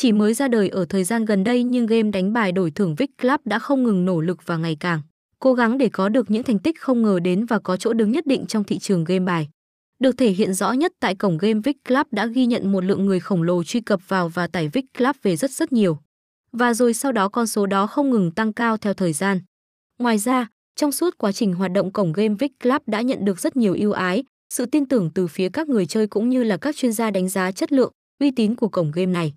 Chỉ mới ra đời ở thời gian gần đây nhưng game đánh bài đổi thưởng Vic Club đã không ngừng nỗ lực và ngày càng cố gắng để có được những thành tích không ngờ đến và có chỗ đứng nhất định trong thị trường game bài. Được thể hiện rõ nhất tại cổng game Vic Club đã ghi nhận một lượng người khổng lồ truy cập vào và tải Vic Club về rất rất nhiều. Và rồi sau đó con số đó không ngừng tăng cao theo thời gian. Ngoài ra, trong suốt quá trình hoạt động cổng game Vic Club đã nhận được rất nhiều ưu ái, sự tin tưởng từ phía các người chơi cũng như là các chuyên gia đánh giá chất lượng, uy tín của cổng game này.